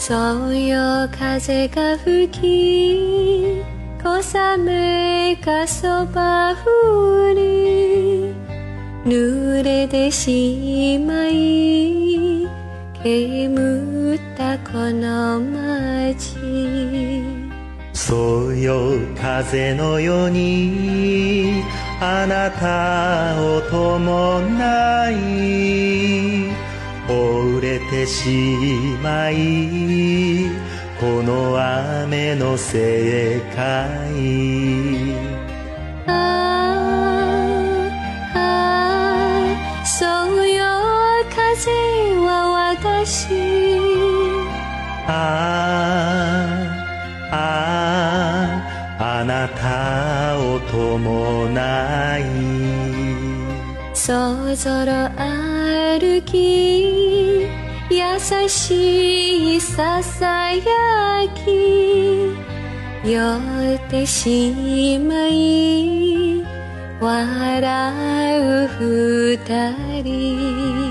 そうよ風が吹き小雨がそば降り濡れてしまい煙ったこの街。そうよ風のようにあなたを伴いてしまいこの雨の世界ああああそうよ風は私あああああなたを伴い。そぞろ歩き。優しいささやき酔ってしまい笑う二人。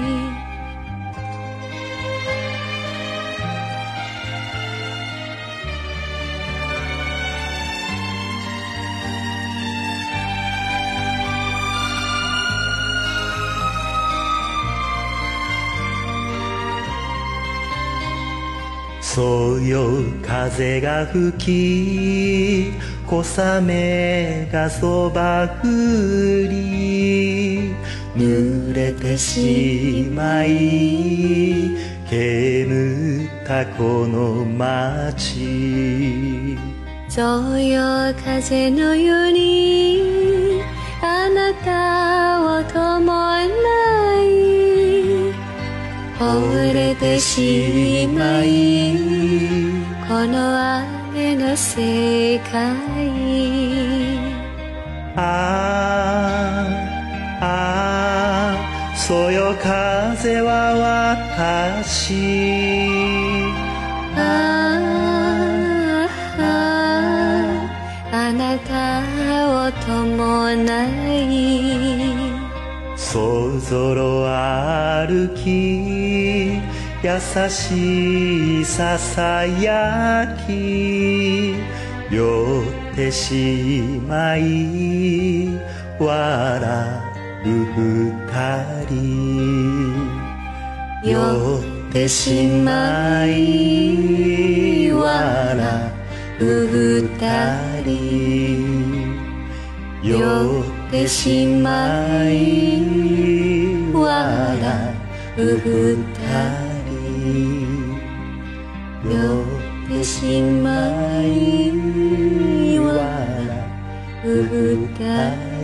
そうよ風が吹き小雨がそば降り濡れてしまい煙ったこの街。そうよ風のようにてしまいこの雨の世界ああああそよ風は私。あああああなたを伴いそぞろ歩き優しいささやき酔ってしまい笑う二人。酔ってしまい笑う二人。酔ってしまい笑う二人。酔ってしまいはう。二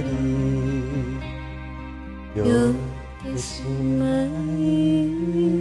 人酔ってしまい